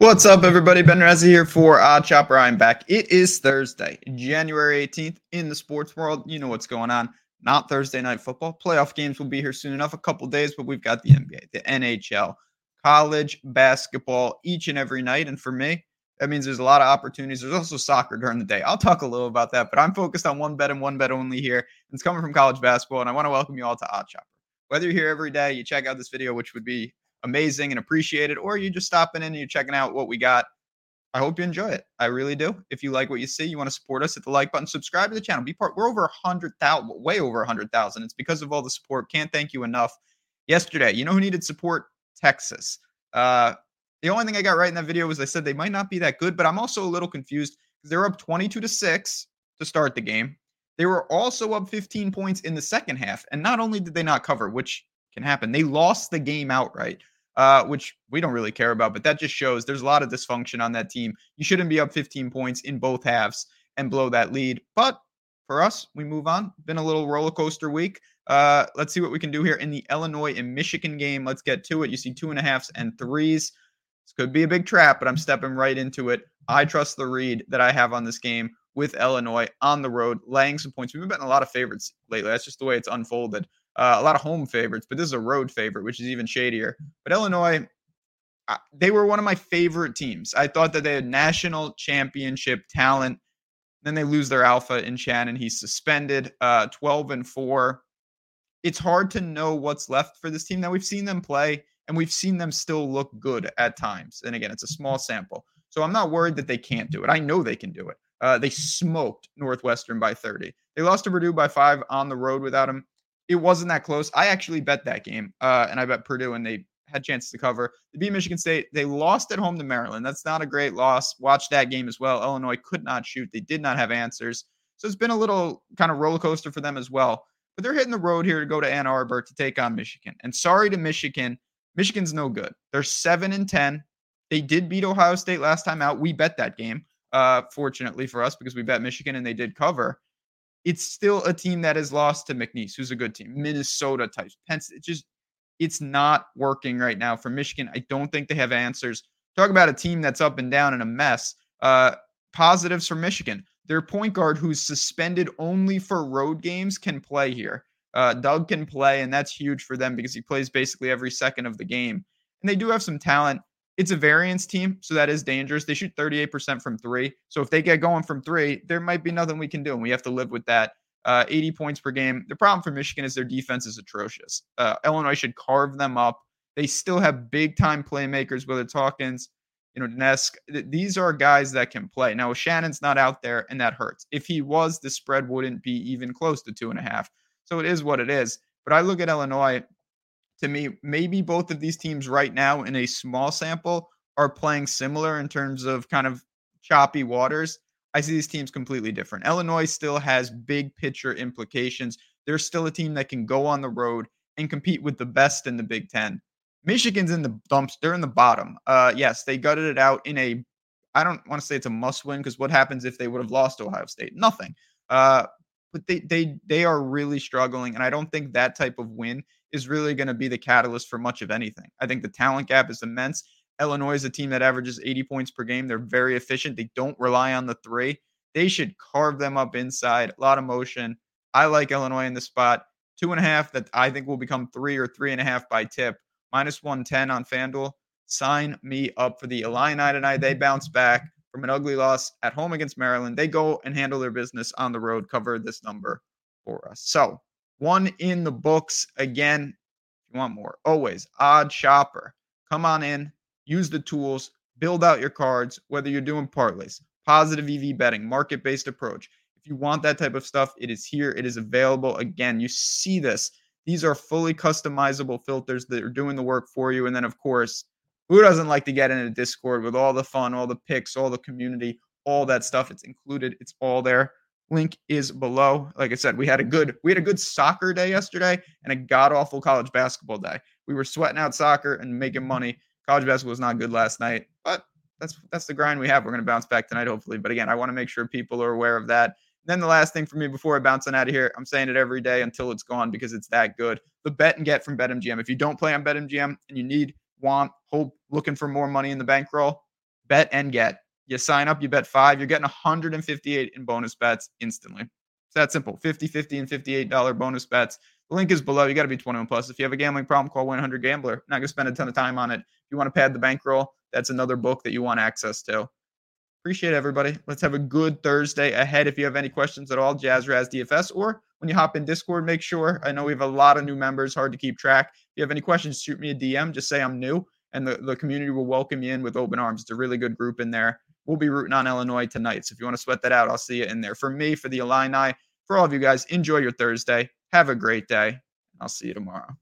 What's up, everybody? Ben Razzie here for OddsShopper. I'm back. It is Thursday, January 18th. In the sports world, you know what's going on. Not Thursday night football. Playoff games will be here soon enough, a couple days, but we've got the NBA, the NHL, college basketball each and every night. And for me, that means there's a lot of opportunities. There's also soccer during the day. I'll talk a little about that, but I'm focused on one bet and one bet only here. It's coming from college basketball, and I want to welcome you all to OddsShopper. Whether you're here every day, you check out this video, which would be amazing and appreciate it, or you're just stopping in and you're checking out what we got. I hope you enjoy it. I really do. If you like what you see, you want to support us, hit the like button, subscribe to the channel. Be part. We're over a hundred thousand, way over a hundred thousand. It's because of all the support. Can't thank you enough. Yesterday, you know who needed support? Texas. Uh, the only thing I got right in that video was I said they might not be that good, but I'm also a little confused because they're up 22 to six to start the game. They were also up 15 points in the second half, and not only did they not cover, which can happen. They lost the game outright, uh, which we don't really care about, but that just shows there's a lot of dysfunction on that team. You shouldn't be up 15 points in both halves and blow that lead. But for us, we move on. Been a little roller coaster week. Uh, let's see what we can do here in the Illinois and Michigan game. Let's get to it. You see two and a halfs and threes. This could be a big trap, but I'm stepping right into it. I trust the read that I have on this game with Illinois on the road, laying some points. We've been betting a lot of favorites lately. That's just the way it's unfolded uh, a lot of home favorites, but this is a road favorite, which is even shadier. But Illinois, they were one of my favorite teams. I thought that they had national championship talent. Then they lose their alpha in Shannon. He's suspended, uh, 12 and 4. It's hard to know what's left for this team. Now, we've seen them play and we've seen them still look good at times. And again, it's a small sample. So I'm not worried that they can't do it. I know they can do it. Uh, they smoked Northwestern by 30. They lost to Purdue by five on the road without him it wasn't that close. I actually bet that game, uh, and I bet Purdue, and they had chances to cover. They beat Michigan State. They lost at home to Maryland. That's not a great loss. Watch that game as well. Illinois could not shoot. They did not have answers. So it's been a little kind of roller coaster for them as well. But they're hitting the road here to go to Ann Arbor to take on Michigan. And sorry to Michigan, Michigan's no good. They're seven and ten. They did beat Ohio State last time out. We bet that game. Uh, fortunately for us, because we bet Michigan and they did cover it's still a team that has lost to McNeese, who's a good team. Minnesota types. Pence, it just it's not working right now for Michigan. I don't think they have answers. Talk about a team that's up and down in a mess. Uh, positives for Michigan. Their point guard, who's suspended only for road games, can play here. Uh, Dug can play, and that's huge for them because he plays basically every second of the game. And they do have some talent. It's a variance team, so that is dangerous. They shoot 38% from three. So if they get going from three, there might be nothing we can do, and we have to live with that. Uh, 80 points per game. The problem for Michigan is their defense is atrocious. Uh, Illinois should carve them up. They still have big time playmakers, whether it's Hawkins, you know, Nesk. These are guys that can play. Now, Shannon's not out there, and that hurts. If he was, the spread wouldn't be even close to two and a half. So it is what it is. But I look at Illinois to me, maybe both of these teams right now in a small sample are playing similar in terms of kind of choppy waters. I see these teams completely different. Illinois still has big picture implications. They're still a team that can go on the road and compete with the best in the Big Ten. Michigan's in the dumps. They're in the bottom. Uh, yes, they gutted it out in a. I don't want to say it's a must win because what happens if they would have lost Ohio State? Nothing. Uh, but they they they are really struggling, and I don't think that type of win is really going to be the catalyst for much of anything. I think the talent gap is immense. Illinois is a team that averages 80 points per game. They're very efficient. They don't rely on the three. They should carve them up inside. A lot of motion. I like Illinois in the spot. Two and a half that I think will become three or three and a half by tip. Minus 110 on FanDuel. Sign me up for the Illini tonight. They bounce back from an ugly loss at home against Maryland. They go and handle their business on the road, cover this number for us. So one in the books again. If you want more, always OddsShopper. Come on in, use the tools, build out your cards, whether you're doing parlays, positive EV betting, market based approach. If you want that type of stuff, it is here. It is available. Again, you see this. These are fully customizable filters that are doing the work for you. And then, of course, who doesn't like to get in a Discord with all the fun, all the picks, all the community, all that stuff? It's included. It's all there. Link is below. Like I said, we had a good we had a good soccer day yesterday and a god awful college basketball day. We were sweating out soccer and making money. College basketball was not good last night, but that's that's the grind we have. We're going to bounce back tonight, hopefully. But again, I want to make sure people are aware of that. then the last thing for me before I bounce on out of here, I'm saying it every day until it's gone because it's that good. The bet and get from BetMGM. If you don't play on BetMGM and you need, want, hope, looking for more money in the bankroll, bet and get. You sign up, you bet five, you're getting 158 in bonus bets instantly. It's that simple 50, 50, and $58 bonus bets. The link is below. You got to be 21 plus. If you have a gambling problem, call 100 Gambler. Not going to spend a ton of time on it. If you want to pad the bankroll, that's another book that you want access to. Appreciate everybody. Let's have a good Thursday ahead. If you have any questions at all, Jazz Raz DFS, or when you hop in Discord, make sure. I know we have a lot of new members, hard to keep track. If you have any questions, shoot me a DM. Just say I'm new, and the, the community will welcome you in with open arms. It's a really good group in there. We'll be rooting on Illinois tonight. So if you want to sweat that out, I'll see you in there. For me, for the Illini, for all of you guys, enjoy your Thursday. Have a great day. I'll see you tomorrow.